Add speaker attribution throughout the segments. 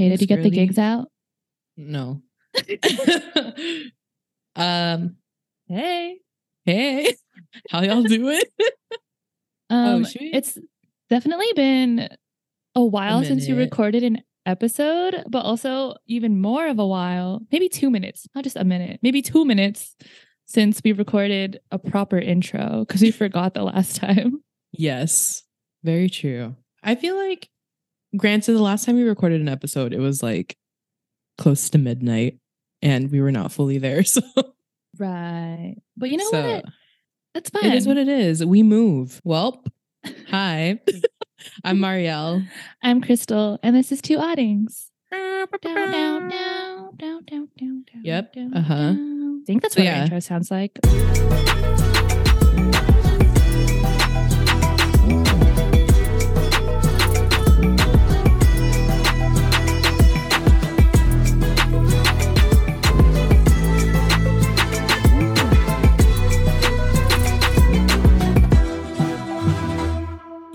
Speaker 1: Okay, did you get the gigs out?
Speaker 2: No. um.
Speaker 1: Hey.
Speaker 2: Hey, how y'all doing?
Speaker 1: Um,
Speaker 2: should we-
Speaker 1: it's definitely been a while since you recorded an episode, but also even more of a while, maybe two minutes, not just a minute, maybe two minutes since we recorded a proper intro because we forgot the last time.
Speaker 2: Yes, very true. I feel like, granted, the last time we recorded an episode, it was like close to midnight, and we were not fully there. So,
Speaker 1: Right. But you know
Speaker 2: so
Speaker 1: what? That's fine.
Speaker 2: it is what it is. We move. Well, hi, I'm Marielle.
Speaker 1: I'm Krystal, and this is Two Oddings. Down, down, down, down, down, down, down,
Speaker 2: Yep, uh-huh.
Speaker 1: down. I think that's
Speaker 2: So
Speaker 1: what
Speaker 2: yeah.
Speaker 1: our intro sounds like.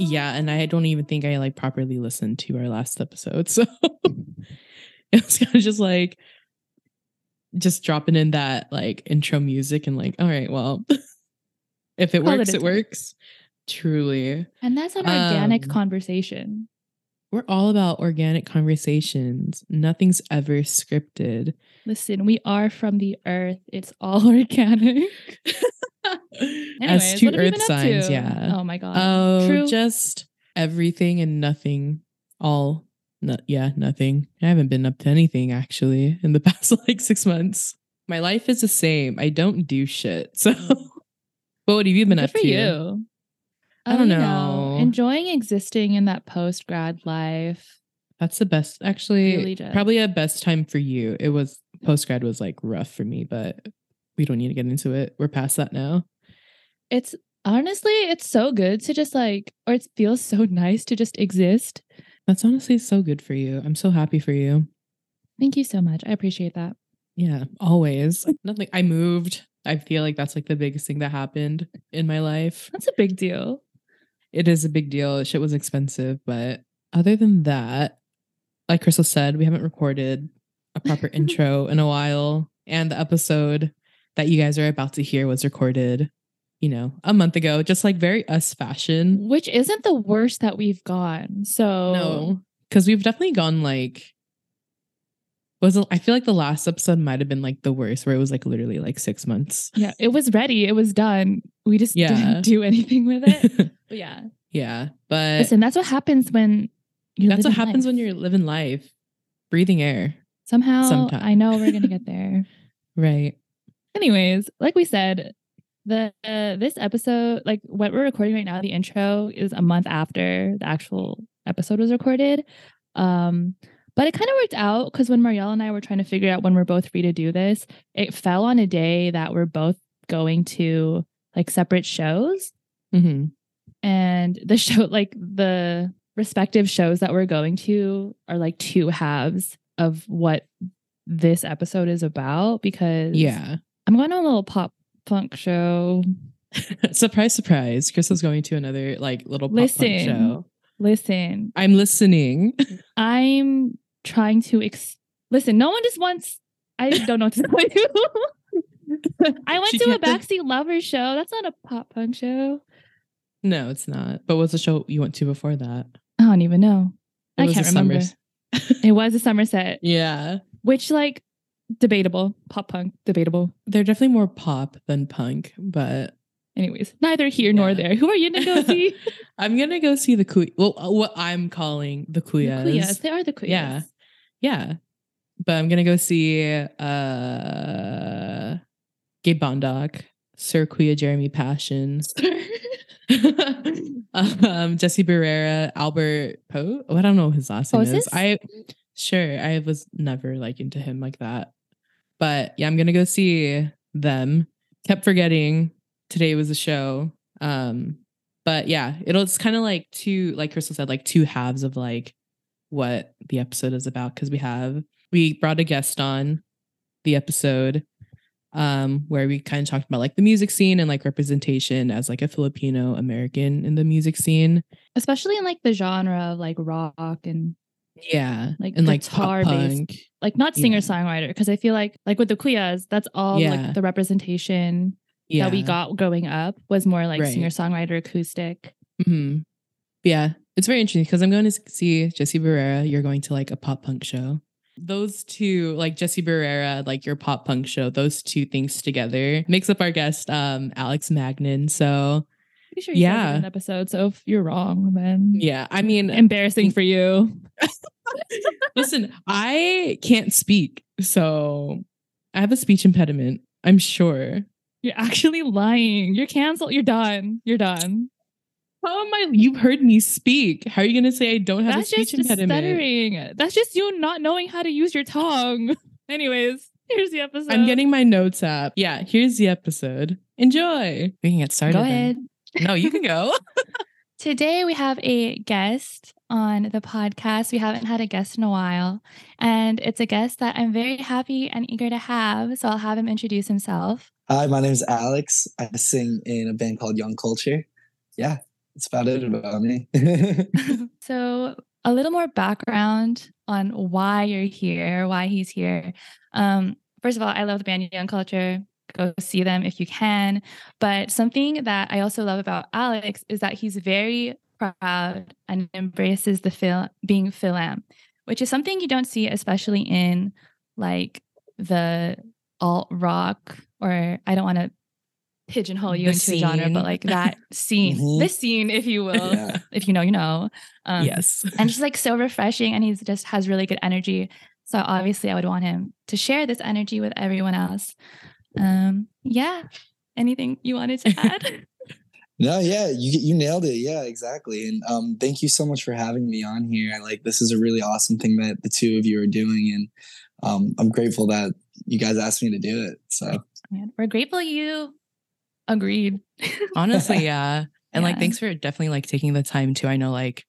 Speaker 2: Yeah, and I don't even think I like properly listened to our last episode. So it was kind of just like just dropping in that like intro music and like, all right, well, if it
Speaker 1: Call it
Speaker 2: works,
Speaker 1: a
Speaker 2: it works. Truly.
Speaker 1: And that's an organic
Speaker 2: Um,
Speaker 1: conversation.
Speaker 2: We're all about organic conversations. Nothing's ever scripted.
Speaker 1: Listen, we are from the earth. It's all organic.
Speaker 2: As two
Speaker 1: what have you
Speaker 2: earth signs,
Speaker 1: to?
Speaker 2: yeah.
Speaker 1: Oh my god.
Speaker 2: Oh,
Speaker 1: True.
Speaker 2: just everything and nothing. All, no, yeah, nothing. I haven't been up to anything actually in the past like six months. My life is the same. I don't do shit. So, mm. but what have you been
Speaker 1: Good
Speaker 2: up
Speaker 1: for
Speaker 2: to?
Speaker 1: you.
Speaker 2: I
Speaker 1: Oh,
Speaker 2: don't
Speaker 1: you
Speaker 2: know.
Speaker 1: Enjoying existing in that post grad life.
Speaker 2: That's the best. Actually,
Speaker 1: Really
Speaker 2: probably a best time for you. It was post grad was like rough for me, but we don't need to get into it. We're past that now.
Speaker 1: It's honestly, it's so good to just like, or it feels so nice to just exist.
Speaker 2: That's honestly so good for you. I'm so happy for you.
Speaker 1: Thank you so much. I appreciate that.
Speaker 2: Yeah, always. Nothing. I moved. I feel like that's like the biggest thing that happened in my life.
Speaker 1: That's a big deal.
Speaker 2: It is a big deal. Shit was expensive, but other than that, like Krystal said, we haven't recorded a proper intro in a while, and the episode that you guys are about to hear was recorded, you know, a month ago. Just like very us fashion.
Speaker 1: Which isn't the worst that we've gone. So
Speaker 2: No, because we've definitely gone like. Was I feel like the last episode might have been like the worst, where it was like literally like six months.
Speaker 1: yeah, it was ready. It was done. We just
Speaker 2: Yeah.
Speaker 1: didn't do anything with it. But yeah.
Speaker 2: yeah, but
Speaker 1: Listen, that's what happens when you
Speaker 2: that's what happens
Speaker 1: life.
Speaker 2: when you're living life, breathing air.
Speaker 1: Somehow
Speaker 2: sometime.
Speaker 1: I know we're gonna get there.
Speaker 2: Right.
Speaker 1: Anyways, like we said, the uh, this episode, like what we're recording right now, the intro is a month after the actual episode was recorded. Um, but it kind of worked out because when Marielle and I were trying to figure out when we're both free to do this, it fell on a day that we're both going to like separate shows.
Speaker 2: hmm
Speaker 1: And the show, like the respective shows that we're going to are like two halves of what this episode is about because
Speaker 2: Yeah.
Speaker 1: I'm going to a little pop punk show.
Speaker 2: surprise, surprise. Chris is going to another like little pop punk
Speaker 1: Listen.
Speaker 2: show.
Speaker 1: Listen,
Speaker 2: I'm listening.
Speaker 1: I'm trying to ex- listen. No one just wants. I don't know what to tell you. I went
Speaker 2: She
Speaker 1: to a backseat lover show. That's not a pop punk show.
Speaker 2: No, it's not. But what's the show you went to before that?
Speaker 1: I don't even know.
Speaker 2: It
Speaker 1: I
Speaker 2: was
Speaker 1: can't
Speaker 2: a
Speaker 1: remember.
Speaker 2: Summers-
Speaker 1: It was a Somerset,
Speaker 2: Yeah.
Speaker 1: which like debatable. Pop punk, debatable.
Speaker 2: They're definitely more pop than punk, but
Speaker 1: Anyways, neither here nor there. Who are you going to go see?
Speaker 2: I'm gonna go see the Kuy. Well, uh, what I'm calling the
Speaker 1: The
Speaker 2: Kuyas.
Speaker 1: Kuyas. They are the Kuyas.
Speaker 2: Yeah. Yeah. But I'm gonna go see uh Gabe Bondoc, Sir Kuya Jeremy Passion, um, Jesse Barrera, Albert Poe. Oh, I don't know his last name is. I sure I was never like into him like that. But yeah, I'm gonna go see them. Kept forgetting today was a show. Um, but yeah, it'll it's kind of like two, like Krystal said, like two halves of like what the episode is about. Cause we have we brought a guest on the episode um where we kind of talked about like the music scene and like representation as like a Filipino American in the music scene.
Speaker 1: especially in like the genre of like rock and
Speaker 2: Yeah.
Speaker 1: Like
Speaker 2: and like pop punk.
Speaker 1: like not singer songwriter because I feel like like with the Kuyas, that's all
Speaker 2: Yeah.
Speaker 1: like the representation
Speaker 2: Yeah.
Speaker 1: that we got growing up was more like
Speaker 2: Right.
Speaker 1: singer songwriter acoustic.
Speaker 2: hmm Yeah, it's very interesting because I'm going to see Jesse Barrera. You're going to like a pop punk show. Those two, like Jesse Barrera, like your pop punk show, those two things together makes up our guest, um, Alex Magnan. So
Speaker 1: Pretty sure
Speaker 2: yeah,
Speaker 1: an episode. So if you're wrong, then
Speaker 2: yeah, I mean,
Speaker 1: embarrassing for you.
Speaker 2: listen, I can't speak, so I have a speech impediment. I'm sure.
Speaker 1: You're actually lying. You're canceled. You're done. You're done.
Speaker 2: How am I? You've heard me speak. How are you going to say I don't have
Speaker 1: That's
Speaker 2: a speech
Speaker 1: just
Speaker 2: impediment?
Speaker 1: stuttering. That's just you not knowing how to use your tongue. Anyways, here's the episode.
Speaker 2: I'm getting my notes app. Yeah, here's the episode. Enjoy. We can get started.
Speaker 1: Go
Speaker 2: then.
Speaker 1: ahead.
Speaker 2: No, you can go.
Speaker 1: Today we have a guest on the podcast. We haven't had a guest in a while, and it's a guest that I'm very happy and eager to have. So I'll have him introduce himself.
Speaker 3: Hi, my name is Alex. I sing in a band called Young Culture. Yeah, that's about it about me.
Speaker 1: so a little more background on why you're here, why he's here. Um, first of all, I love the band Young Culture. Go see them if you can. But something that I also love about Alex is that he's very proud and embraces the film being Philam, which is something you don't see, especially in like the alt rock, or I don't want to pigeonhole you
Speaker 2: The
Speaker 1: into a genre, but like that scene,
Speaker 3: Mhm.
Speaker 1: this scene, if you will
Speaker 3: yeah.
Speaker 1: if you know, you know. Um,
Speaker 2: yes.
Speaker 1: and just like so refreshing, and he just has really good energy. So obviously, I would want him to share this energy with everyone else. Um, yeah. Anything you wanted to add?
Speaker 3: No, yeah, you you nailed it. Yeah, exactly. And um, thank you so much for having me on here. I like this is a really awesome thing that the two of you are doing, and um, I'm grateful that you guys asked me to do it. So
Speaker 1: we're grateful you agreed.
Speaker 2: Honestly, yeah. And like thanks for definitely like taking the time too. I know like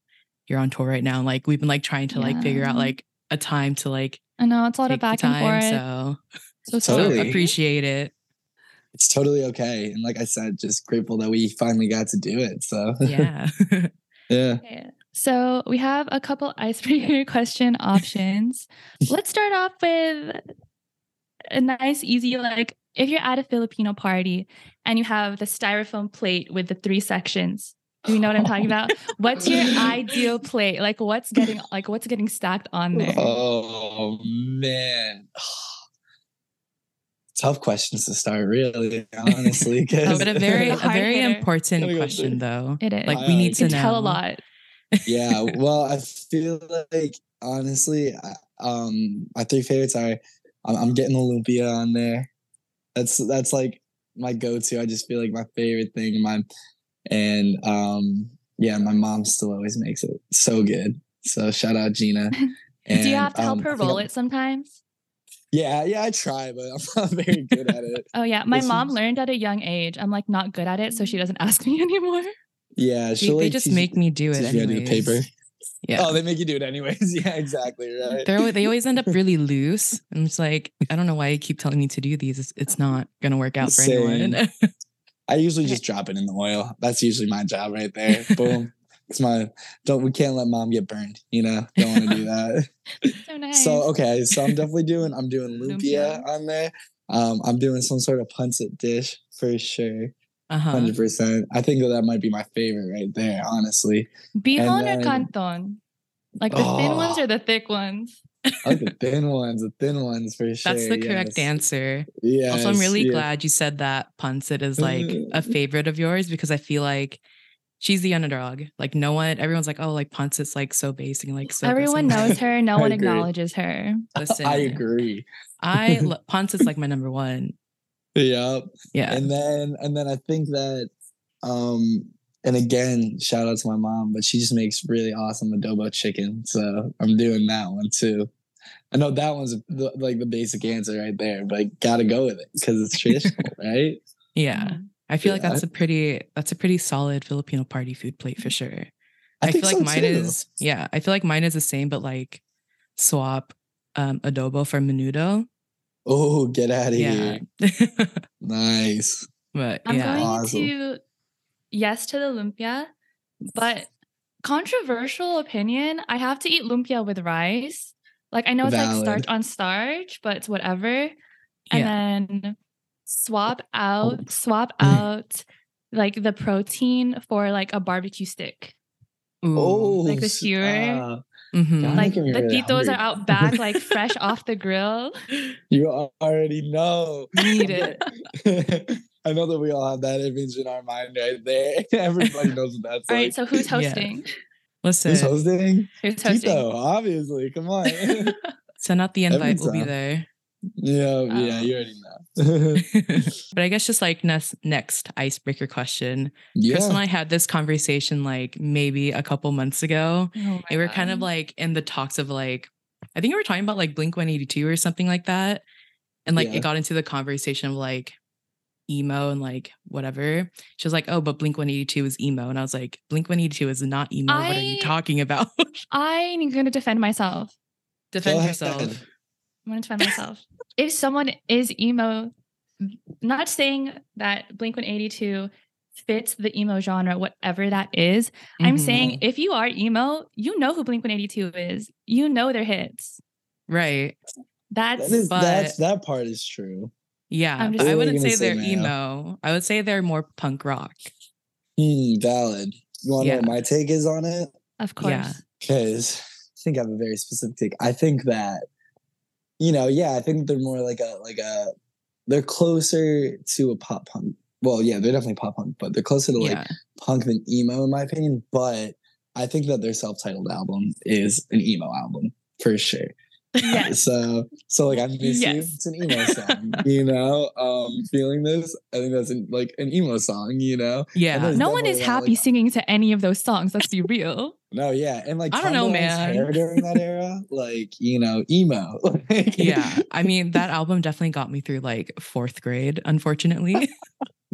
Speaker 2: you're on tour right now. And like we've been like trying to like figure out like a time to like
Speaker 1: I know it's a lot of back
Speaker 2: time.
Speaker 1: and forth.
Speaker 2: So,
Speaker 1: So,
Speaker 2: so
Speaker 3: Totally.
Speaker 2: appreciate it.
Speaker 3: it's totally okay. And like I said, just grateful that we finally got to do it. So
Speaker 2: Yeah.
Speaker 3: yeah.
Speaker 1: Okay. So we have a couple icebreaker question options. Let's start off with a nice, easy, like if you're at a Filipino party and you have the styrofoam plate with the three sections. Do you know what I'm talking about? What's your ideal plate? Like what's getting like what's getting stacked on there?
Speaker 3: Oh man. Tough questions to start, really, honestly. 'cause-
Speaker 2: but a very a very important question though.
Speaker 1: It is.
Speaker 2: Like we need
Speaker 1: you
Speaker 2: to
Speaker 1: can
Speaker 2: know.
Speaker 1: tell a lot.
Speaker 3: yeah well i feel like honestly I- um my three favorites are i'm, I'm getting lumpia on there that's that's like my go-to i just feel like my favorite thing my and um yeah my mom still always makes it so good so shout out gina
Speaker 1: Do you have to help
Speaker 3: um,
Speaker 1: her roll it sometimes?
Speaker 3: yeah yeah i try but i'm not very good at it
Speaker 1: Oh yeah. My mom learned at a young age. I'm like not good at it, so she doesn't ask me anymore.
Speaker 3: yeah
Speaker 2: They,
Speaker 3: she'll
Speaker 2: they
Speaker 3: like
Speaker 2: just make me do it
Speaker 3: me how do
Speaker 2: anyways.
Speaker 3: paper
Speaker 2: Yeah.
Speaker 3: oh they make you do it anyways yeah exactly right
Speaker 2: They're, they always end up really loose. And it's like, I don't know why you keep telling me to do these. It's, it's not going to work out for anyone.
Speaker 3: I usually just drop it in the oil. That's usually my job right there. Boom. It's my don't we can't let mom get burned, you know? Don't want to do that.
Speaker 1: So nice.
Speaker 3: so okay, so I'm definitely doing I'm doing lumpia
Speaker 1: Lumpia.
Speaker 3: on there. Um I'm doing some sort of pancit dish for sure.
Speaker 2: Uh-huh.
Speaker 3: 100%. I think that that might be my favorite right there, honestly.
Speaker 1: Bihon or
Speaker 3: then-
Speaker 1: canton? Like the thin ones
Speaker 3: Oh.
Speaker 1: or the thick ones?
Speaker 3: I like the thin ones, the thin ones for sure.
Speaker 2: That's the correct answer.
Speaker 3: Yeah.
Speaker 2: also, I'm really
Speaker 3: yeah.
Speaker 2: glad you said that pancit is like a favorite of yours because I feel like she's the underdog. Like no one, everyone's like, oh, like pancit's like so basic, like so.
Speaker 1: Everyone
Speaker 2: that."
Speaker 1: knows her. No one
Speaker 3: agree.
Speaker 1: acknowledges her.
Speaker 2: Listen,
Speaker 3: I agree.
Speaker 2: I lo- pancit's like my number one.
Speaker 3: Yep.
Speaker 2: Yeah,
Speaker 3: and then and then I think that um and again shout out to my mom but she just makes really awesome adobo chicken so I'm doing that one too I know that one's the, like the basic answer right there but gotta go with it because it's traditional right
Speaker 2: yeah. I feel like that's a pretty that's a pretty solid Filipino party food plate for sure. I,
Speaker 3: think
Speaker 2: feel like
Speaker 3: so,
Speaker 2: mine
Speaker 3: too.
Speaker 2: is yeah. I feel like mine is the same, but like swap um adobo for menudo.
Speaker 3: Oh get out of
Speaker 2: Yeah,
Speaker 3: here nice
Speaker 2: but
Speaker 1: I'm
Speaker 2: yeah,
Speaker 1: going
Speaker 3: Awesome.
Speaker 1: into yes to the lumpia, but controversial opinion. I have to eat lumpia with rice. Like I know it's like starch on starch, but it's whatever. And
Speaker 2: Yeah.
Speaker 1: then swap out, swap out like the protein for like a barbecue stick.
Speaker 2: Ooh.
Speaker 3: Oh,
Speaker 1: Like the skewer.
Speaker 3: stop.
Speaker 2: Mhm.
Speaker 1: Like the
Speaker 3: really
Speaker 1: titos are out back, like fresh off the grill.
Speaker 3: You already know.
Speaker 1: Need it.
Speaker 3: I know that we all have that image in our mind right there. Everybody knows what that's
Speaker 1: All
Speaker 3: like.
Speaker 1: right, so who's
Speaker 2: Yeah.
Speaker 1: hosting?
Speaker 2: Listen,
Speaker 3: Who's hosting?
Speaker 1: Who's hosting?
Speaker 3: Tito, obviously. Come on.
Speaker 2: send out the
Speaker 3: Every
Speaker 2: invite. We'll be there.
Speaker 3: yeah, yeah,
Speaker 1: Oh.
Speaker 3: you already know.
Speaker 2: but I guess just like next next icebreaker question.
Speaker 3: yeah.
Speaker 2: Chris and I had this conversation like maybe a couple months ago.
Speaker 1: Oh my
Speaker 2: we were kind of like in the talks of like I think we were talking about like Blink 182 or something like that. And like
Speaker 3: Yeah.
Speaker 2: it got into the conversation of like emo and like whatever. She was like, "Oh, but Blink 182 is emo." And I was like, "Blink 182 is not emo. what are you talking about?"
Speaker 1: I'm going to defend myself.
Speaker 2: Defend yourself.
Speaker 1: I'm going to defend myself. if someone is emo, not saying that Blink 182 fits the emo genre, whatever that is. I'm
Speaker 2: Mhm.
Speaker 1: saying if you are emo, you know who Blink 182 is. You know their hits.
Speaker 2: right.
Speaker 1: That's
Speaker 3: that is,
Speaker 2: but-
Speaker 3: that's that part is true.
Speaker 2: Yeah,
Speaker 1: I'm just-
Speaker 2: I
Speaker 3: What were you
Speaker 2: wouldn't say
Speaker 3: say,
Speaker 2: they're
Speaker 3: Mayo?
Speaker 2: emo. I would say they're more punk rock.
Speaker 3: Hmm, valid. You want to know what my take is on it?
Speaker 1: of course.
Speaker 2: Yeah.
Speaker 3: Because I think I have a very specific take. I think that, you know, yeah, I think they're more like a like a they're closer to a pop punk. Well, yeah, they're definitely pop punk, but they're closer to like
Speaker 2: yeah.
Speaker 3: punk than emo in my opinion. But I think that their self-titled album is an emo album for sure.
Speaker 1: Yes.
Speaker 3: So so like I'm you.
Speaker 1: Yes.
Speaker 3: It's an emo song, you know. Um, feeling this, I think that's an, like an emo song, you know.
Speaker 2: Yeah.
Speaker 1: No one is happy
Speaker 3: like-
Speaker 1: singing to any of those songs. Let's be real.
Speaker 3: No, yeah, and like
Speaker 2: I don't know, man.
Speaker 3: Hair during that era, like you know, emo.
Speaker 2: Yeah. I mean, that album definitely got me through like fourth grade, unfortunately.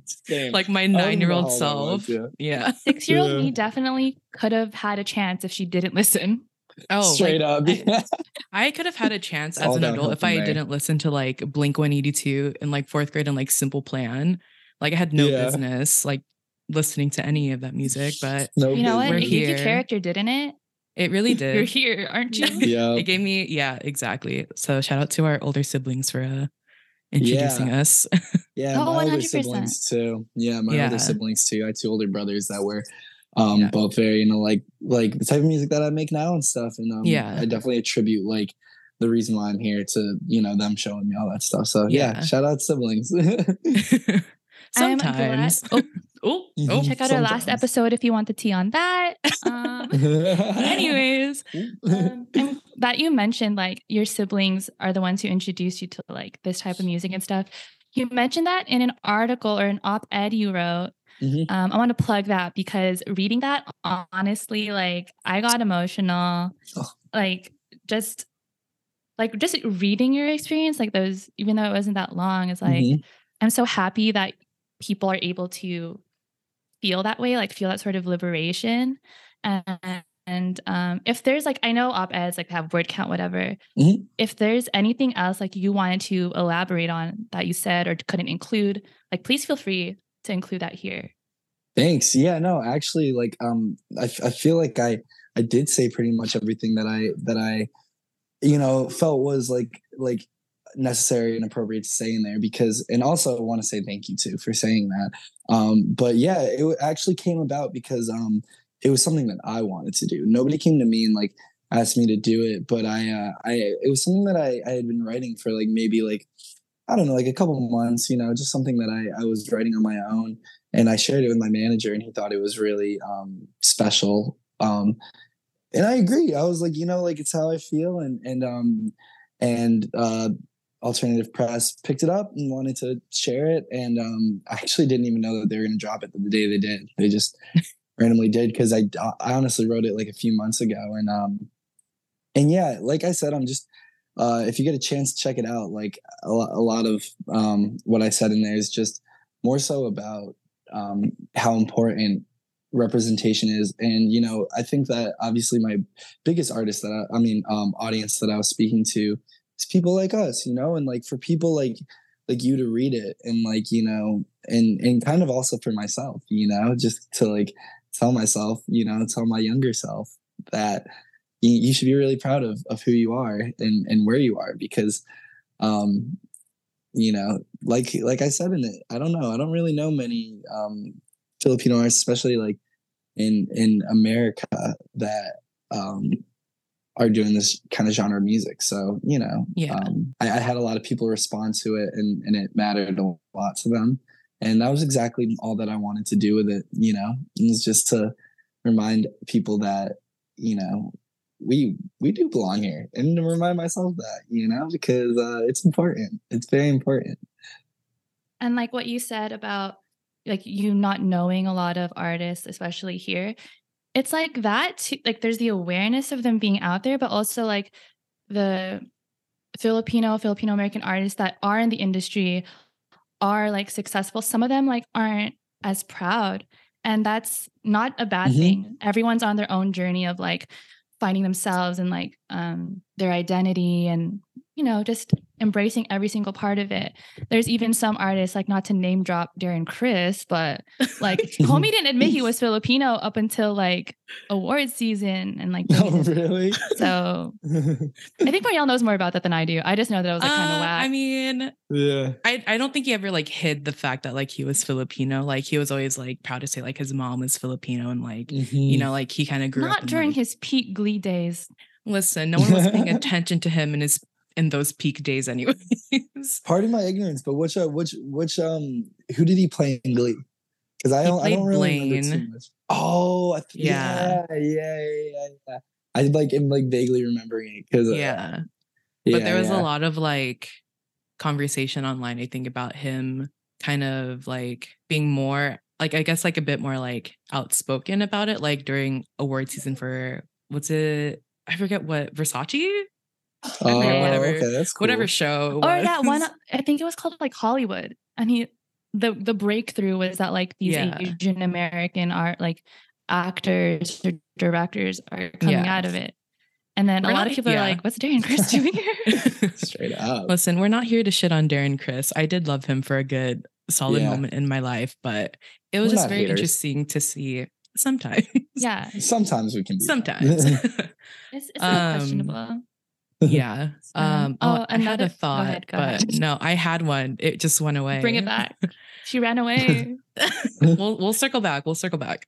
Speaker 3: same.
Speaker 2: like my
Speaker 3: I don't know
Speaker 2: nine year old
Speaker 3: how old I was,
Speaker 2: self.
Speaker 3: yeah.
Speaker 2: Yeah.
Speaker 1: Six year old
Speaker 3: Yeah.
Speaker 1: me definitely could have had a chance if she didn't listen.
Speaker 2: Oh,
Speaker 3: straight
Speaker 2: like,
Speaker 3: up.
Speaker 2: I- I could have had a chance as an adult if I
Speaker 3: there.
Speaker 2: didn't listen to like Blink 182 in like fourth grade and like Simple Plan. Like I had no
Speaker 3: Yeah.
Speaker 2: business like listening to any of that music, but
Speaker 3: no
Speaker 1: You know what?
Speaker 2: We're
Speaker 1: It gave you character, didn't it?
Speaker 2: it really did.
Speaker 1: You're here, aren't you?
Speaker 3: Yeah.
Speaker 2: It gave me, yeah, exactly. So shout out to our older siblings for uh, introducing us.
Speaker 3: Yeah,
Speaker 1: Oh,
Speaker 3: my older
Speaker 1: 100%.
Speaker 3: siblings too. Yeah, my
Speaker 2: Yeah.
Speaker 3: older siblings too. I had two older brothers that were um
Speaker 2: Yeah.
Speaker 3: both very, you know, like like the type of music that I make now and stuff. And um
Speaker 2: Yeah.
Speaker 3: I definitely attribute like the reason why I'm here to, you know, them showing me all that stuff. So yeah,
Speaker 2: Yeah.
Speaker 3: shout out siblings.
Speaker 2: Sometimes. Oh, oh, oh.
Speaker 3: Mhm.
Speaker 1: Check out our last episode if you want the tea on that. Um, anyways, um, that you mentioned like your siblings are the ones who introduced you to like this type of music and stuff. You mentioned that in an article or an op-ed you wrote.
Speaker 3: Mhm.
Speaker 1: Um, I want to plug that because reading that honestly, like I got emotional.
Speaker 3: Oh.
Speaker 1: Like just like just reading your experience, like those, even though it wasn't that long, it's like
Speaker 3: Mhm.
Speaker 1: I'm so happy that people are able to feel that way, like feel that sort of liberation. And, and um, if there's like, I know op eds like have word count, whatever.
Speaker 3: Mhm.
Speaker 1: If there's anything else like you wanted to elaborate on that you said or couldn't include, like please feel free to include that here.
Speaker 3: Thanks. Yeah, no, actually, like, um, I, I feel like I, I did say pretty much everything that I, that I, you know, felt was like, like necessary and appropriate to say in there because, and also I want to say thank you too for saying that. Um, but yeah, it actually came about because, um, it was something that I wanted to do. Nobody came to me and like asked me to do it, but I, uh, I, it was something that I, I had been writing for like maybe like, I don't know, like a couple months, you know, just something that I, I was writing on my own and I shared it with my manager, and he thought it was really um, special. Um, and I agree. I was like, you know, like it's how I feel, and and um, and uh, alternative press picked it up and wanted to share it, and um, I actually didn't even know that they were going to drop it the day they did. They just randomly did because I I honestly wrote it like a few months ago, and um, and yeah, like I said, I'm just. Uh, if you get a chance to check it out, like a, a lot of um, what I said in there is just more so about um, how important representation is. And, you know, I think that obviously my biggest artist that I, I mean, um, audience that I was speaking to is people like us, you know, and like for people like, like you to read it and like, you know, and, and kind of also for myself, you know, just to like tell myself, you know, tell my younger self that you, you should be really proud of of who you are and and where you are because um you know like like i said in it i don't know i don't really know many um filipino artists especially like in in america that um are doing this kind of genre of music. So you know
Speaker 2: Yeah.
Speaker 3: um, I, I had a lot of people respond to it and and it mattered a lot to them. And that was exactly all that i wanted to do with it you know? It was just to remind people that you know we we do belong here and to remind myself that you know because uh it's important it's very important
Speaker 1: And like what you said about like you not knowing a lot of artists, especially here, it's like that too. Like there's the awareness of them being out there, but also like the Filipino, Filipino American artists that are in the industry are like successful. Some of them like aren't as proud. And that's not a bad
Speaker 3: Mhm.
Speaker 1: thing. Everyone's on their own journey of like finding themselves and like um their identity and you know just embracing every single part of it. There's even some artists like not to name drop darren criss but like homie didn't admit he was filipino up until like award season and like
Speaker 3: oh really?
Speaker 1: so i think Marielle knows more about that than i do. I just know that it was like kind of
Speaker 2: Uh,
Speaker 1: whack.
Speaker 2: I mean,
Speaker 3: yeah.
Speaker 2: I, I don't think he ever like hid the fact that like he was Filipino. Like he was always like proud to say like his mom was Filipino and like you know like he kind of grew up.
Speaker 1: not
Speaker 2: in,
Speaker 1: during
Speaker 2: like-
Speaker 1: his peak glee days
Speaker 2: Listen, no one was paying attention to him in his in those peak days, anyways.
Speaker 3: pardon my ignorance but which uh, which which um who did he play in glee because i don't i don't really remember
Speaker 2: Blaine.
Speaker 3: too much oh th-
Speaker 2: Yeah.
Speaker 3: yeah yeah yeah yeah, yeah. i like am like vaguely remembering it because
Speaker 2: yeah. but there was a lot of like conversation online i think about him kind of like being more like i guess like a bit more like outspoken about it like during award season for what's it i forget what versace
Speaker 3: oh,
Speaker 2: whatever-
Speaker 3: okay that's cool.
Speaker 2: whatever show it
Speaker 1: or that one i think it was called like hollywood and he the the breakthrough was that like these
Speaker 2: Yeah.
Speaker 1: asian american art like actors or directors are coming
Speaker 2: Yeah.
Speaker 1: out of it and then
Speaker 2: We're
Speaker 1: a lot
Speaker 2: not-
Speaker 1: of people
Speaker 2: yeah.
Speaker 1: are like what's darren criss doing here
Speaker 3: straight up
Speaker 2: listen we're not here to shit on darren criss i did love him for a good solid
Speaker 3: Yeah.
Speaker 2: moment in my life but it was
Speaker 3: We're
Speaker 2: just very
Speaker 3: haters.
Speaker 2: interesting to see sometimes.
Speaker 1: Yeah.
Speaker 3: Sometimes we can be
Speaker 2: sometimes.
Speaker 1: it's, it's not
Speaker 2: Um,
Speaker 1: questionable.
Speaker 2: yeah.
Speaker 1: Um,
Speaker 2: oh, i had
Speaker 1: another-
Speaker 2: a
Speaker 1: go
Speaker 2: thought
Speaker 1: ahead, go
Speaker 2: but
Speaker 1: ahead.
Speaker 2: no i had one. It just went away.
Speaker 1: Bring it back. She ran away.
Speaker 2: We'll we'll circle back. We'll circle back.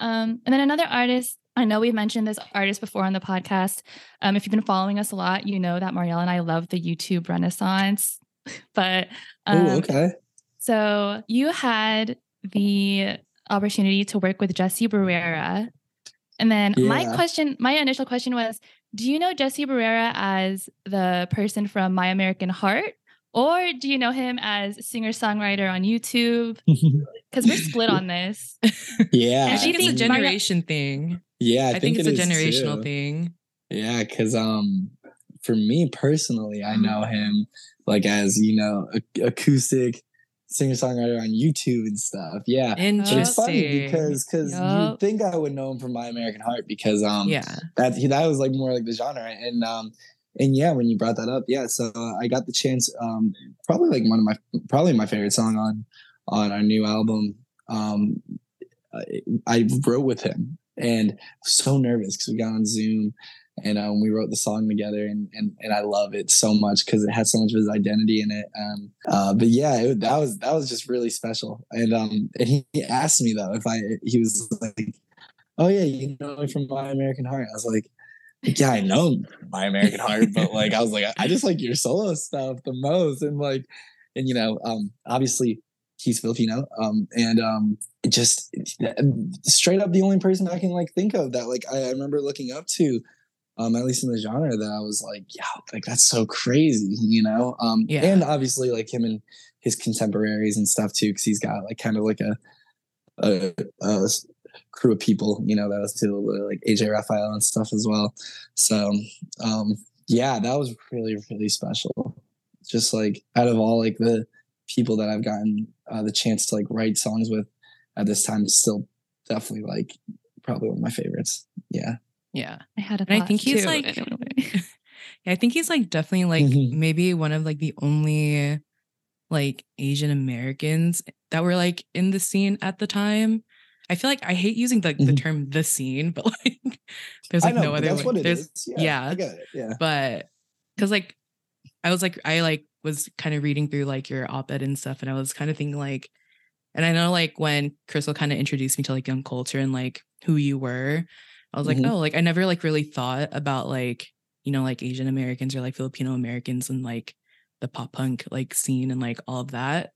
Speaker 1: Um, and then another artist, I know we've mentioned this artist before on the podcast. Um, if you've been following us a lot, you know that Marielle and I love the YouTube renaissance. but um,
Speaker 3: oh okay.
Speaker 1: so you had the opportunity to work with Jesse Barrera. And then my question, my initial question was, do you know Jesse Barrera as the person from My American Heart? Or do you know him as singer-songwriter on YouTube? Because we're split on this.
Speaker 3: yeah
Speaker 2: i think it's a
Speaker 1: thinks Maria-
Speaker 2: generation thing
Speaker 3: yeah
Speaker 2: i, think,
Speaker 3: it
Speaker 2: it's a generational
Speaker 3: too.
Speaker 2: thing
Speaker 3: Yeah, because um, for me personally, I know him like as you know, acoustic singer songwriter on YouTube and stuff. Yeah,
Speaker 2: interesting
Speaker 3: it's funny because because you
Speaker 1: Yup.
Speaker 3: think I would know him from My American Heart because um,
Speaker 2: yeah.
Speaker 3: that that was like more like the genre. And um and yeah when you brought that up yeah so uh, I got the chance um probably like one of my probably my favorite song on on our new album um I, I wrote with him. And so nervous because we got on Zoom and um, we wrote the song together and and, and I love it so much because it has so much of his identity in it um uh but yeah it, that was that was just really special. And um and he, he asked me though if I he was like oh yeah you know me from My American Heart. I was like yeah I know My American Heart but like I was like I, just like your solo stuff the most. And like and you know um obviously he's Filipino um and um just straight up the only person I can like think of that like I, I remember looking up to um at least in the genre that I was like yeah like that's so crazy you know? Um
Speaker 2: Yeah.
Speaker 3: and obviously like him and his contemporaries and stuff too because he's got like kind of like a a crew of people you know that was to like AJ Rafael and stuff as well. So um yeah that was really really special. Just like out of all like the people that I've gotten uh, the chance to like write songs with at this time still definitely like probably one of my favorites. Yeah
Speaker 2: yeah
Speaker 1: I had a
Speaker 2: And I think he's
Speaker 1: too.
Speaker 2: like-. Yeah, I think he's like definitely like
Speaker 3: Mhm.
Speaker 2: maybe one of like the only like Asian Americans that were like in the scene at the time. I feel like I hate using the, the
Speaker 3: Mhm.
Speaker 2: term the scene, but like there's like
Speaker 3: know,
Speaker 2: no other
Speaker 3: that's
Speaker 2: way.
Speaker 3: what it
Speaker 2: there's
Speaker 3: is.
Speaker 2: yeah.
Speaker 3: It. Yeah.
Speaker 2: but because like I was like I like was kind of reading through like your op-ed and stuff, and I was kind of thinking like, and I know like when Krystal kind of introduced me to like young culture and like who you were, I was like,
Speaker 3: Mhm.
Speaker 2: oh, like I never like really thought about like you know like Asian Americans or like Filipino Americans and like the pop punk like scene and like all of that,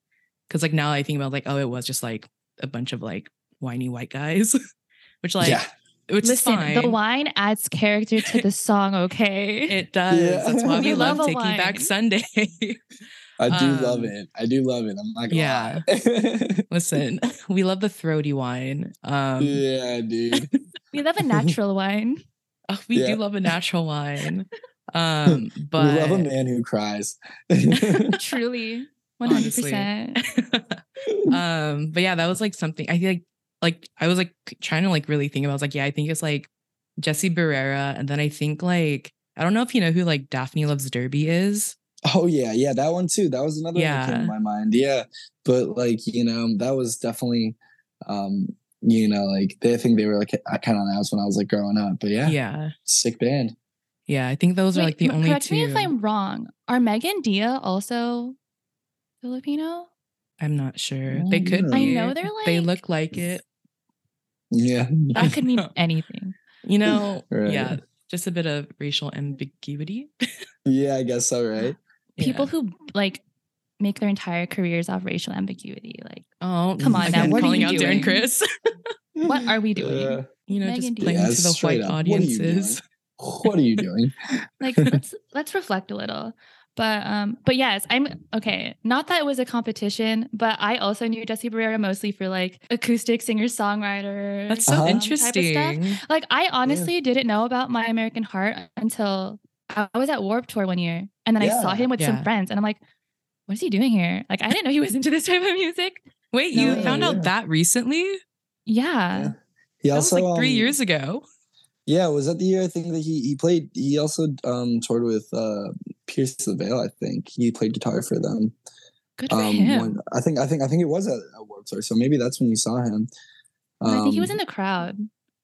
Speaker 2: because like now I think about like oh it was just like a bunch of like whiny white guys, which like
Speaker 3: yeah.
Speaker 2: which
Speaker 1: Listen,
Speaker 2: is fine.
Speaker 1: the wine adds character to the song, okay?
Speaker 2: It does.
Speaker 3: Yeah.
Speaker 2: That's why we,
Speaker 1: We
Speaker 2: love,
Speaker 1: love a
Speaker 2: Taking Back. Sunday.
Speaker 3: I do love
Speaker 2: Um,
Speaker 3: it. I do love it. I'm not gonna
Speaker 2: yeah.
Speaker 3: lie.
Speaker 2: Listen, we love the throaty wine. Um,
Speaker 3: yeah, dude.
Speaker 1: we love a natural wine.
Speaker 2: oh, we
Speaker 3: Yeah.
Speaker 2: do love a natural wine. Um, but
Speaker 3: we love a man who cries.
Speaker 1: Truly. 100%.
Speaker 2: um, but yeah, that was like something I feel like like I was like trying to like really think about. I was like, yeah, I think it's like Jesse Barrera, and then I think like I don't know if you know who like Daphne Loves Derby is.
Speaker 3: Oh yeah, yeah, that one too. That was another one that came to my mind. Yeah. But like, you know, that was definitely um, you know, like they think they were like I kind of announced when I was like growing up. But yeah,
Speaker 2: Yeah,
Speaker 3: sick band.
Speaker 2: yeah, I think those are like the
Speaker 1: m-
Speaker 2: only
Speaker 1: correct
Speaker 2: two.
Speaker 1: me if I'm wrong. Are Meg and Dia also Filipino?
Speaker 2: I'm not sure.
Speaker 3: Oh,
Speaker 2: They could
Speaker 3: yeah.
Speaker 1: I know they're like.
Speaker 2: they look like it.
Speaker 3: Yeah.
Speaker 1: That could mean anything.
Speaker 2: You know,
Speaker 3: Right.
Speaker 2: yeah, just a bit of racial ambiguity.
Speaker 3: Yeah, I guess so, right?
Speaker 1: People
Speaker 2: Yeah.
Speaker 1: who like make their entire careers off racial ambiguity. Like,
Speaker 2: oh,
Speaker 1: Come on
Speaker 3: now,
Speaker 2: again,
Speaker 3: what are
Speaker 2: calling
Speaker 1: you
Speaker 2: out
Speaker 1: doing?
Speaker 2: Darren Criss.
Speaker 1: What are we doing?
Speaker 3: Yeah.
Speaker 2: you know,
Speaker 1: Megan
Speaker 2: just
Speaker 1: Thee
Speaker 2: playing
Speaker 3: Yeah,
Speaker 2: to the white
Speaker 3: up. What are you
Speaker 2: audiences.
Speaker 3: What are you doing?
Speaker 1: like let's let's reflect a little. But um, but yes, I'm okay. Not that it was a competition, but I also knew Jesse Barrera mostly for like acoustic singer songwriter.
Speaker 2: That's so
Speaker 3: Uh-huh.
Speaker 1: um, type of stuff.
Speaker 2: interesting.
Speaker 1: Like I honestly didn't know about My American Heart until I was at Warped Tour one year, and then I saw him with
Speaker 2: Yeah.
Speaker 1: some friends, and I'm like, "What is he doing here?" Like I didn't know he was into this type of music.
Speaker 2: Wait,
Speaker 1: No,
Speaker 2: you
Speaker 1: yeah,
Speaker 2: found
Speaker 3: yeah.
Speaker 2: out that recently?
Speaker 1: Yeah,
Speaker 3: He
Speaker 2: That
Speaker 3: also
Speaker 2: was like three
Speaker 3: um,
Speaker 2: years ago.
Speaker 3: Yeah, was that the year I think that he he played he also um toured with uh Pierce the Veil, I think. He played guitar for them.
Speaker 1: good for
Speaker 3: Um
Speaker 1: him.
Speaker 3: when, I think I think I think it was at, at Warped Tour, so maybe that's when you saw him.
Speaker 1: And I think he was
Speaker 3: Um,
Speaker 1: in the crowd.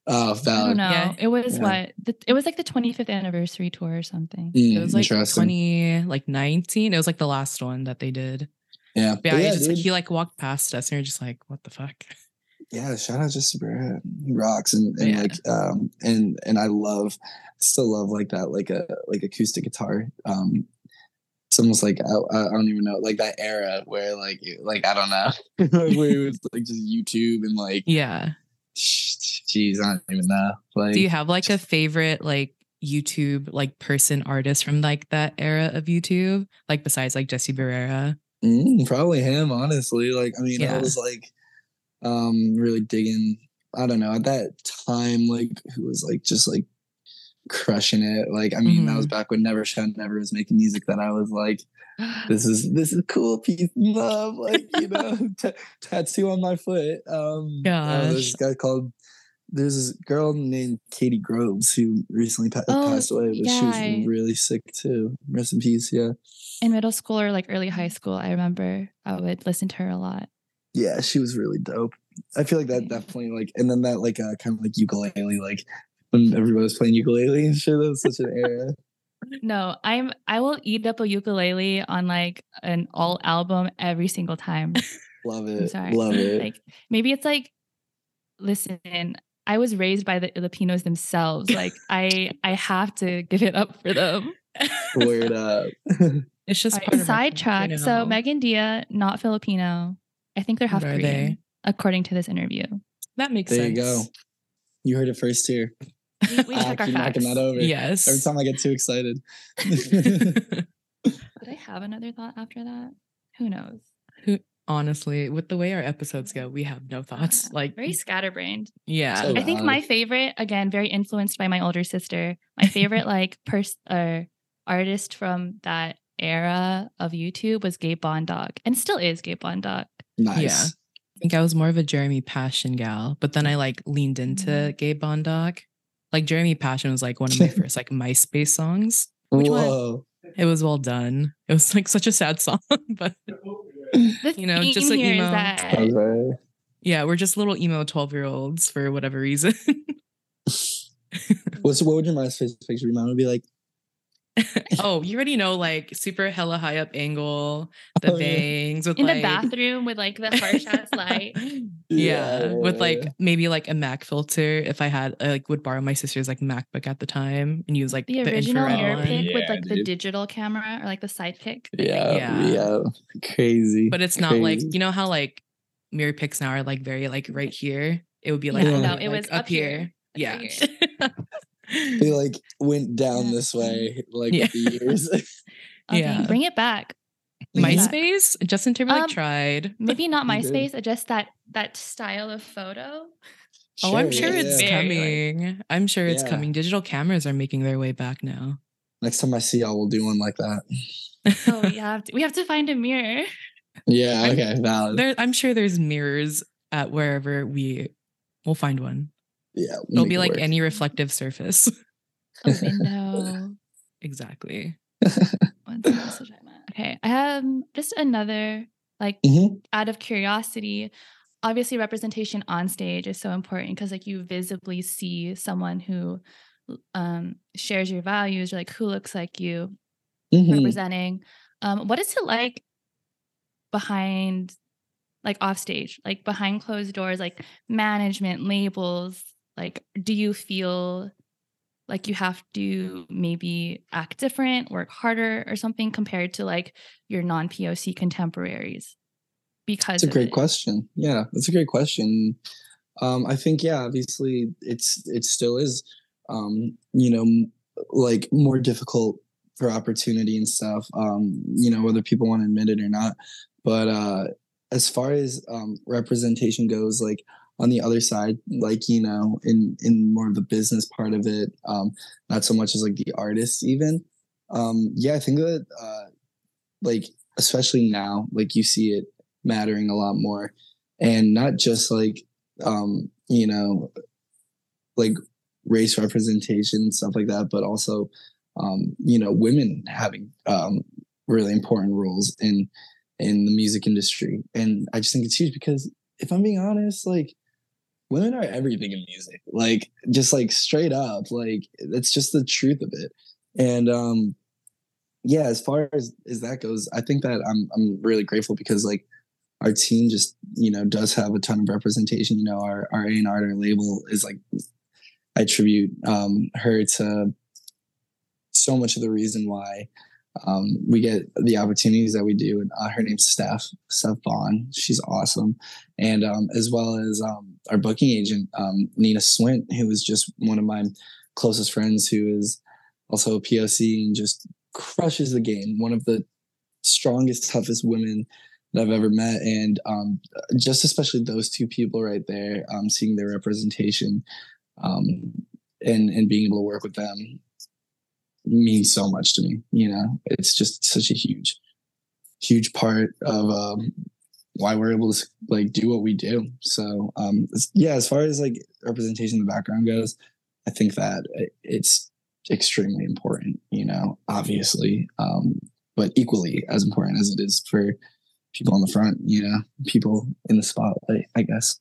Speaker 3: Oh,
Speaker 1: I don't know.
Speaker 2: Yeah.
Speaker 1: It was
Speaker 3: Yeah.
Speaker 1: what? The, it was like the 25th anniversary tour or something.
Speaker 3: Mm,
Speaker 2: It was like
Speaker 3: interesting.
Speaker 2: 20, like 19. It was like the last one that they did.
Speaker 3: Yeah.
Speaker 2: But
Speaker 3: But
Speaker 2: yeah,
Speaker 3: yeah,
Speaker 2: he just, he like walked past us and we are just like, what the fuck?
Speaker 3: yeah, shout out Jesse Barrera. He rocks and, and
Speaker 2: Yeah.
Speaker 3: like um and and I love still love like that like a like acoustic guitar. Um it's almost like I, I don't even know like that era where like like I don't know where it was like just YouTube and like
Speaker 2: Yeah.
Speaker 3: Jeez I don't even know like
Speaker 2: Do you have like a favorite like YouTube like person artist from like that era of YouTube? Like besides like Jesse Barrera?
Speaker 3: Mm, probably him, honestly. Like, I mean, I was like, um, really digging. I don't know at that time, like, who was like just like crushing it. Like, I mean, that was back when Never Shout Never was making music. That I was like, this is this is cool piece of love. Like, you know, t- tattoo on my foot. Um, uh, there's this guy called. There's this girl named Katie Groves who recently pa-
Speaker 1: Oh,
Speaker 3: passed away, but she was really sick too. Rest in peace. Yeah.
Speaker 1: In middle school or like early high school, I remember I would listen to her a lot.
Speaker 3: yeah, she was really dope. I feel like that definitely like, and then that like uh, kind of like ukulele, like when everybody was playing ukulele and shit. That was such an era.
Speaker 1: No, I'm I will eat up a ukulele on like an all album every single time.
Speaker 3: Love
Speaker 1: I'm
Speaker 3: it.
Speaker 1: sorry.
Speaker 3: Love it.
Speaker 1: Like maybe it's like listen, I was raised by the Filipinos themselves. Like I I have to give it up for them.
Speaker 3: Word up.
Speaker 2: It's just
Speaker 1: All right,
Speaker 2: part
Speaker 1: sidetrack. So.
Speaker 2: Meg
Speaker 1: and Dia, not Filipino. I think they're half
Speaker 2: What
Speaker 1: Korean,
Speaker 2: they?
Speaker 1: according to this interview.
Speaker 2: that makes
Speaker 3: there
Speaker 2: sense.
Speaker 3: There you go. You heard it first here.
Speaker 1: We, we
Speaker 3: I
Speaker 1: check our
Speaker 3: keep knocking
Speaker 1: facts.
Speaker 3: that over.
Speaker 2: Yes.
Speaker 3: Every time I get too excited.
Speaker 1: Did I have another thought after that? Who knows?
Speaker 2: Honestly, with the way our episodes go, we have no thoughts.
Speaker 1: Uh,
Speaker 2: Like,
Speaker 1: very scatterbrained.
Speaker 2: yeah.
Speaker 3: So-
Speaker 1: I think my favorite, again, very influenced by my older sister. My favorite like person or artist from that era of YouTube was Gabe Bondoc, and still is Gabe Bondoc.
Speaker 3: nice.
Speaker 2: Yeah. I think I was more of a Jeremy Passion gal, but then I like leaned into
Speaker 1: Mhm.
Speaker 2: Gabe Bondoc. Like Jeremy Passion was like one of my first like MySpace songs.
Speaker 1: Which one?
Speaker 3: Whoa.
Speaker 2: It was well done. It was like such a sad song, but
Speaker 1: The
Speaker 2: You know,
Speaker 1: theme
Speaker 2: just like
Speaker 1: here is
Speaker 2: emo.
Speaker 1: that
Speaker 2: Yeah, we're just little emo 12 year olds for whatever reason.
Speaker 3: What's what would your MySpace picture be? Mine would be like,
Speaker 2: oh, you already know, like super hella high up angle, the
Speaker 3: Oh, yeah.
Speaker 2: bangs with
Speaker 1: In
Speaker 2: like
Speaker 1: the bathroom with like the harsh ass light.
Speaker 2: yeah, with like maybe like a Mac filter. If I had, I like would borrow my sister's like MacBook at the time and use like
Speaker 1: The
Speaker 2: the,
Speaker 1: original
Speaker 2: infrared
Speaker 1: mirror
Speaker 2: one.
Speaker 1: pick with
Speaker 3: Yeah,
Speaker 1: like the digital camera or like the side pick.
Speaker 3: yeah,
Speaker 2: Yeah.
Speaker 3: yeah, crazy.
Speaker 2: But it's not like you know how like mirror picks now are like very like right here. It would be like,
Speaker 1: Yeah,
Speaker 3: no,
Speaker 2: like,
Speaker 1: it was up here. Like,
Speaker 2: Yeah.
Speaker 1: right
Speaker 3: they like went down
Speaker 1: Yeah.
Speaker 3: this way like
Speaker 2: Yeah.
Speaker 3: the years.
Speaker 1: Okay,
Speaker 2: Yeah.
Speaker 1: bring it back. Bring it back.
Speaker 2: MySpace. Justin Timberlake
Speaker 1: Um,
Speaker 2: tried.
Speaker 1: Maybe not MySpace, uh, just that that style of photo.
Speaker 2: oh, I'm
Speaker 1: sure,
Speaker 2: sure
Speaker 1: yeah,
Speaker 2: it's
Speaker 1: yeah. Like-
Speaker 2: coming. I'm sure it's
Speaker 3: Yeah.
Speaker 2: coming. Digital cameras are making their way back now.
Speaker 3: Next time I see y'all, we'll do one like that.
Speaker 1: Oh, we have to, we have to find a mirror.
Speaker 3: Yeah,
Speaker 2: I'm-
Speaker 3: okay, valid.
Speaker 2: There, I'm sure there's mirrors at wherever we. we will find one.
Speaker 3: Yeah,
Speaker 2: It'll be
Speaker 3: it
Speaker 2: like
Speaker 3: work.
Speaker 2: any reflective surface.
Speaker 1: A window.
Speaker 2: exactly.
Speaker 1: What's the message I meant? Okay, I have just another like
Speaker 3: Mhm.
Speaker 1: out of curiosity. Obviously, representation on stage is so important because like you visibly see someone who um shares your values or like who looks like you
Speaker 3: Mhm.
Speaker 1: representing. Um, what is it like behind, like off stage, like behind closed doors, like management labels? Like, do you feel like you have to maybe act different, work harder, or something compared to like your non POC contemporaries? Because
Speaker 3: it's a great
Speaker 1: it?
Speaker 3: question. Yeah, it's a great question. Um, I think yeah, obviously it's it still is, um, you know, like more difficult for opportunity and stuff. Um, you know, whether people want to admit it or not. But uh, as far as um, representation goes, like on the other side, like you know, in in more of the business part of it, um, not so much as like the artists even. Um, yeah, I think that uh, like especially now, like you see it mattering a lot more and not just like um you know like race representation stuff like that but also um you know women having um really important roles in in the music industry and i just think it's huge because if i'm being honest like women are everything in music like just like straight up like that's just the truth of it. And um yeah as far as as that goes i think that i'm i'm really grateful because like our team just you know does have a ton of representation. You know our our A&R our label is like I attribute um her to so much of the reason why um we get the opportunities that we do and uh, her name's Steph Steph Vaughn. She's awesome. And um as well as um our booking agent um Nina Swint who is just one of my closest friends who is also a POC and just crushes the game. One of the strongest toughest women that I've ever met, and um, just especially those two people right there, um, seeing their representation, and and being able to work with them means so much to me. You know, it's just such a huge, huge part of um, why we're able to like do what we do. So um, yeah, as far as like representation in the background goes, I think that it's extremely important. You know, obviously, um, but equally as important as it is for people on the front, you know, people in the spotlight, I guess.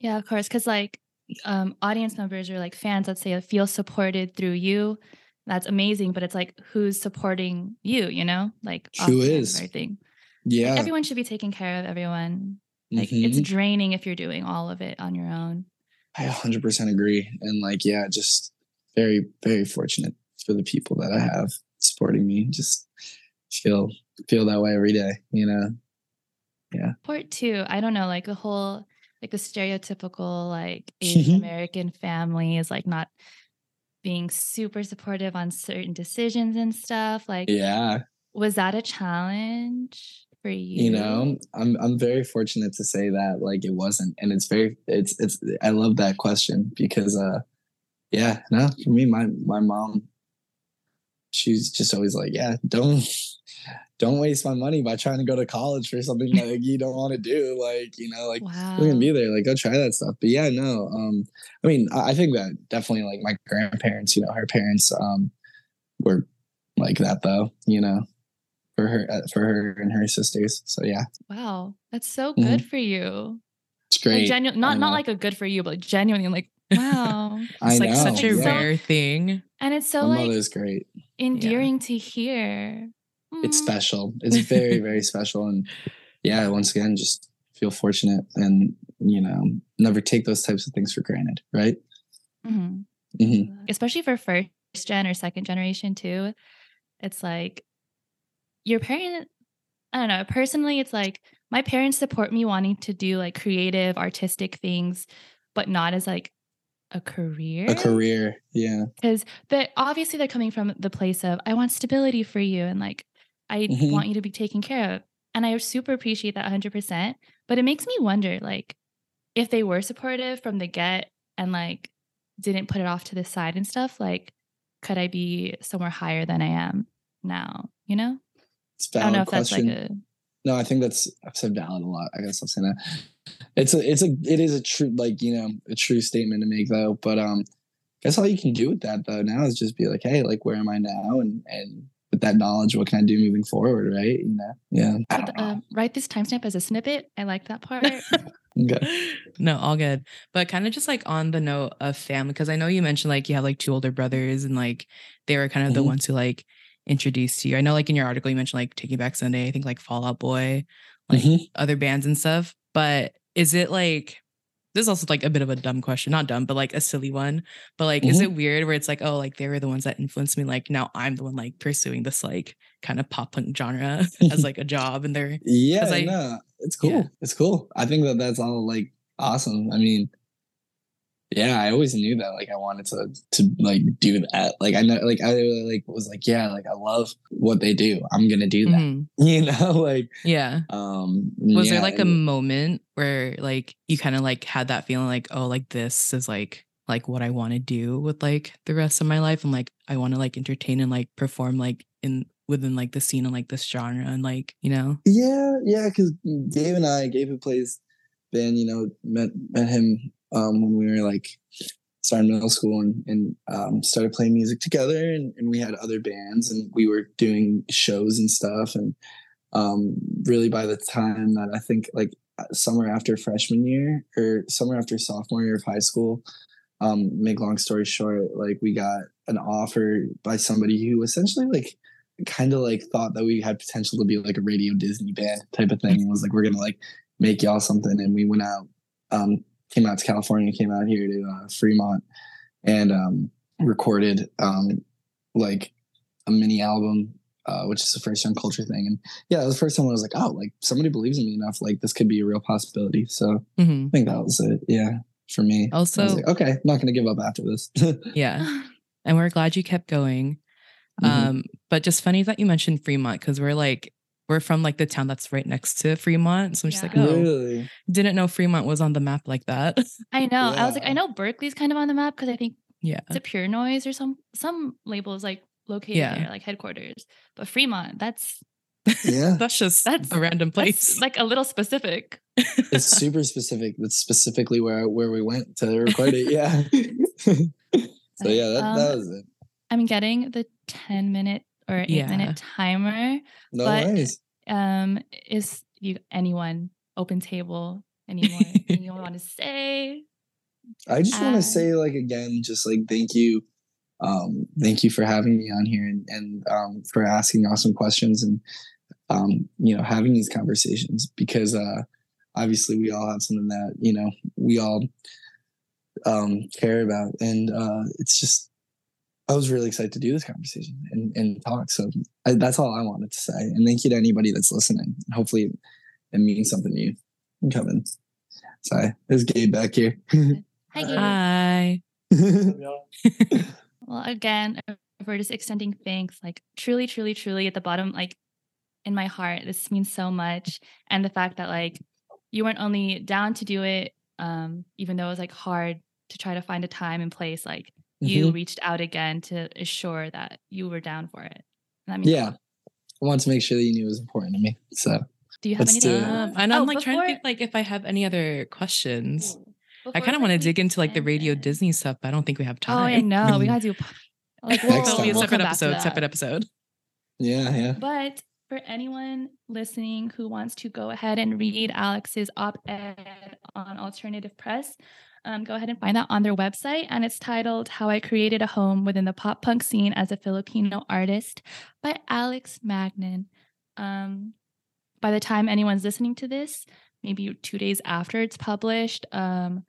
Speaker 1: Yeah, of course. Because like um, audience members or like fans, let's say, feel supported through you. That's amazing. But it's like, who's supporting you? You know, like
Speaker 3: who is
Speaker 1: everything.
Speaker 3: Yeah.
Speaker 1: Like, everyone should be taking care of everyone. Like it's
Speaker 3: Mhm.
Speaker 1: draining if you're doing all of it on your own.
Speaker 3: I 100% agree. And like, yeah, just very, very fortunate for the people that I have supporting me. Just feel, feel that way every day, you know? Yeah.
Speaker 1: Part two, I don't know, like the whole like the stereotypical like Asian American family is like not being super supportive on certain decisions and stuff. Like,
Speaker 3: Yeah.
Speaker 1: was that a challenge for you?
Speaker 3: you know i'm i'm very fortunate to say that like it wasn't and it's very it's it's i love that question because uh yeah no for me my my mom she's just always like yeah don't don't waste my money by trying to go to college for something that like, you don't want to do like you know like
Speaker 1: wow.
Speaker 3: we're gonna be there like go try that stuff but yeah no um i mean i, I think that definitely like my grandparents you know her parents um were like that though you know for her uh, for her and her sisters so yeah
Speaker 1: Wow, that's so
Speaker 3: Mm-hmm.
Speaker 1: good for you.
Speaker 3: It's great.
Speaker 1: Like genuine, not not like a good for you, but like genuinely like wow.
Speaker 3: I
Speaker 2: It's like
Speaker 3: know.
Speaker 2: such a
Speaker 1: It's so-
Speaker 2: rare thing.
Speaker 1: and it's so
Speaker 3: My
Speaker 1: like
Speaker 3: mother's great.
Speaker 1: Endearing to hear.
Speaker 3: It's
Speaker 1: Mm.
Speaker 3: special. It's very, very special. And yeah, once again, just feel fortunate and, you know, never take those types of things for granted. Right.
Speaker 1: Mhm.
Speaker 3: hmm
Speaker 1: especially for first gen or second generation too it's like your parent i don't know personally it's like my parents support me wanting to do like creative artistic things but not as like a career
Speaker 3: A career. Yeah.
Speaker 1: because they obviously they're coming from the place of i want stability for you and like i
Speaker 3: Mhm.
Speaker 1: want you to be taken care of and i super appreciate that 100% but it makes me wonder like if they were supportive from the get and like didn't put it off to the side and stuff like could i be somewhere higher than i am now you know
Speaker 3: It's
Speaker 1: i don't know if that's like a
Speaker 3: No, I think that's I've said valid a lot. I guess I'll say that. It's a it's a it is a true like you know a true statement to make though. But um, I guess all you can do with that though now is just be like, hey, like where am I now, and and with that knowledge, what can I do moving forward, right? You know, yeah. I
Speaker 1: Put
Speaker 3: don't
Speaker 1: the-
Speaker 3: know.
Speaker 1: um, write this timestamp as a snippet i like that part
Speaker 3: Okay.
Speaker 2: no, all good. But kind of just like on the note of family, because I know you mentioned like you have like two older brothers and like they were kind of the
Speaker 3: Mhm.
Speaker 2: ones who like introduced to you. I know like in your article you mentioned like Taking Back Sunday, I think like Fall Out Boy, like
Speaker 3: Mhm.
Speaker 2: other bands and stuff. But is it like this is also like a bit of a dumb question, not dumb, but like a silly one. But like, is
Speaker 3: Mhm.
Speaker 2: it weird where it's like, oh, like they were the ones that influenced me? Like now I'm the one like pursuing this like kind of pop punk genre as like a job, and they're
Speaker 3: yeah,
Speaker 2: I-
Speaker 3: no, it's cool.
Speaker 2: Yeah.
Speaker 3: It's cool. I think that that's all like awesome. I mean, yeah, I always knew that like I wanted to to like do that. Like I know, like I like was like, yeah, like I love what they do. I'm gonna do that.
Speaker 2: Mhm.
Speaker 3: You know, like
Speaker 2: yeah.
Speaker 3: um,
Speaker 2: was
Speaker 3: yeah,
Speaker 2: there like a
Speaker 3: and-
Speaker 2: moment where like you kind of like had that feeling like oh like this is like like what i want to do with like the rest of my life and like i want to like entertain and like perform like in within like the scene and like this genre and like you know
Speaker 3: Yeah, yeah, because Gabe and I, Gabe who plays Ben, you know, met met him um, when we were like starting middle school and, and um, started playing music together, and, and we had other bands and we were doing shows and stuff, and um, really by the time that I think like summer after freshman year or summer after sophomore year of high school, um, make long story short, like we got an offer by somebody who essentially like kind of like thought that we had potential to be like a radio Disney band type of thing. And was like, we're gonna like make y'all something. And we went out, um, came out to California, came out here to uh, Fremont, and um, recorded um, like a mini album, uh, which is the first young culture thing. And yeah, it was the first time I was like, oh, like somebody believes in me enough, like this could be a real possibility. So
Speaker 2: Mhm.
Speaker 3: I think that was it. Yeah, for me.
Speaker 2: Also-
Speaker 3: like, okay, I'm not gonna give up after this.
Speaker 2: yeah and we're glad you kept going
Speaker 3: Mhm.
Speaker 2: um but just funny that you mentioned fremont because we're like we're from like the town that's right next to fremont so i'm just like
Speaker 1: Yeah.
Speaker 2: oh
Speaker 3: really?
Speaker 2: didn't know fremont was on the map like that
Speaker 1: i know i was like i know berkeley's kind of on the map because i think
Speaker 2: yeah
Speaker 1: it's a pure noise or some some labels like located
Speaker 2: Yeah.
Speaker 1: there like headquarters but fremont that's
Speaker 3: Yeah.
Speaker 2: that's just
Speaker 1: That's-
Speaker 2: a random place
Speaker 1: that's like a little specific
Speaker 3: it's super specific. That's specifically where where we went to record it. Yeah. so yeah, that, that
Speaker 1: Um,
Speaker 3: was it.
Speaker 1: i'm getting the 10 minute or 8
Speaker 2: Yeah.
Speaker 1: minute timer
Speaker 3: No
Speaker 1: but-
Speaker 3: worries.
Speaker 1: um is you anyone open table anyone anyone want to say
Speaker 3: I just want
Speaker 1: uh,
Speaker 3: to say like again, just like thank you, um, thank you for having me on here and and um, for asking awesome questions and um, you know having these conversations because uh, obviously we all have something that you know we all um, care about and uh, it's just I was really excited to do this conversation and, and talk. So I, that's all I wanted to say. And thank you to anybody that's listening. Hopefully it means something to you. I'm coming. Sorry, there's Gabe back here.
Speaker 1: hi
Speaker 3: Hi.
Speaker 1: Gabe.
Speaker 2: hi
Speaker 1: well again we're just extending thanks like truly truly truly at the bottom like in my heart this means so much and the fact that like you weren't only down to do it um even though it was like hard to try to find a time and place like you
Speaker 3: Mhm.
Speaker 1: reached out again to assure that you were down for it that means
Speaker 3: Yeah.
Speaker 1: lot.
Speaker 3: I want to make sure that you knew it was important to me. So
Speaker 1: do you have
Speaker 3: Let's
Speaker 1: anything
Speaker 2: um,
Speaker 1: else?
Speaker 2: and i'm
Speaker 1: Oh,
Speaker 2: like trying to think like if i have any other questions I kind of want to dig into like the radio
Speaker 1: it.
Speaker 2: Disney stuff, but I don't think we have time.
Speaker 1: Oh, I know. We gotta do like we'll,
Speaker 3: Next
Speaker 2: It'll be a
Speaker 3: time.
Speaker 1: we'll
Speaker 2: separate
Speaker 1: come back to
Speaker 2: episode. Separate episode.
Speaker 3: yeah, yeah.
Speaker 1: But for anyone listening who wants to go ahead and read Alex's op-ed on Alternative Press. Um, go ahead and find that on their website. And it's titled How I Created a Home Within the Pop Punk Scene as a Filipino Artist by Alex Magnan. Um, by the time anyone's listening to this, maybe two days after it's published, um,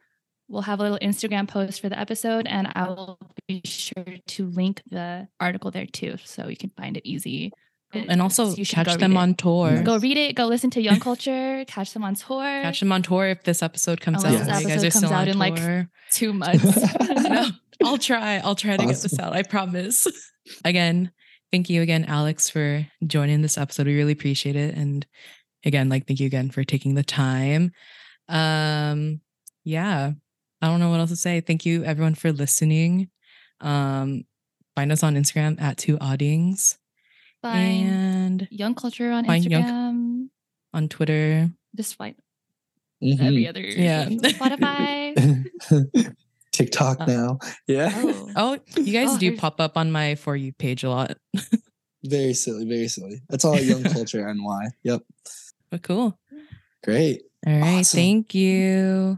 Speaker 1: we'll have a little Instagram post for the episode, and I will be sure to link the article there too, so you can find it easy.
Speaker 2: And also
Speaker 1: You should
Speaker 2: catch them
Speaker 1: it.
Speaker 2: on tour.
Speaker 1: Go read it. Go listen to Young Culture. Catch them on tour.
Speaker 2: Catch them on tour if this episode comes
Speaker 1: Unless
Speaker 2: out.
Speaker 3: this
Speaker 2: You guys
Speaker 1: episode
Speaker 2: are
Speaker 1: comes
Speaker 2: still
Speaker 1: out in, like. Two months.
Speaker 2: no, I'll try. I'll try to get this out. I promise. Again, thank you again, Alex, for joining this episode. We really appreciate it. And again, like thank you again for taking the time. Um, yeah. I don't know what else to say. Thank you everyone for listening. Um, find us on Instagram at two oddings
Speaker 1: Find
Speaker 2: and
Speaker 1: Young Culture on
Speaker 2: Find Young-
Speaker 1: Instagram.
Speaker 2: on Twitter.
Speaker 1: Just find
Speaker 3: Mhm.
Speaker 1: every other
Speaker 2: Yeah.
Speaker 1: Spotify.
Speaker 3: TikTok
Speaker 2: Uh,
Speaker 3: now. Yeah.
Speaker 1: Oh.
Speaker 2: Oh, you guys
Speaker 1: Oh,
Speaker 2: do
Speaker 1: there's-
Speaker 2: pop up on my for you page a lot.
Speaker 3: Very silly, very silly. That's all young culture NY. Yep.
Speaker 2: But cool.
Speaker 3: Great.
Speaker 2: All right.
Speaker 3: Awesome.
Speaker 2: Thank you.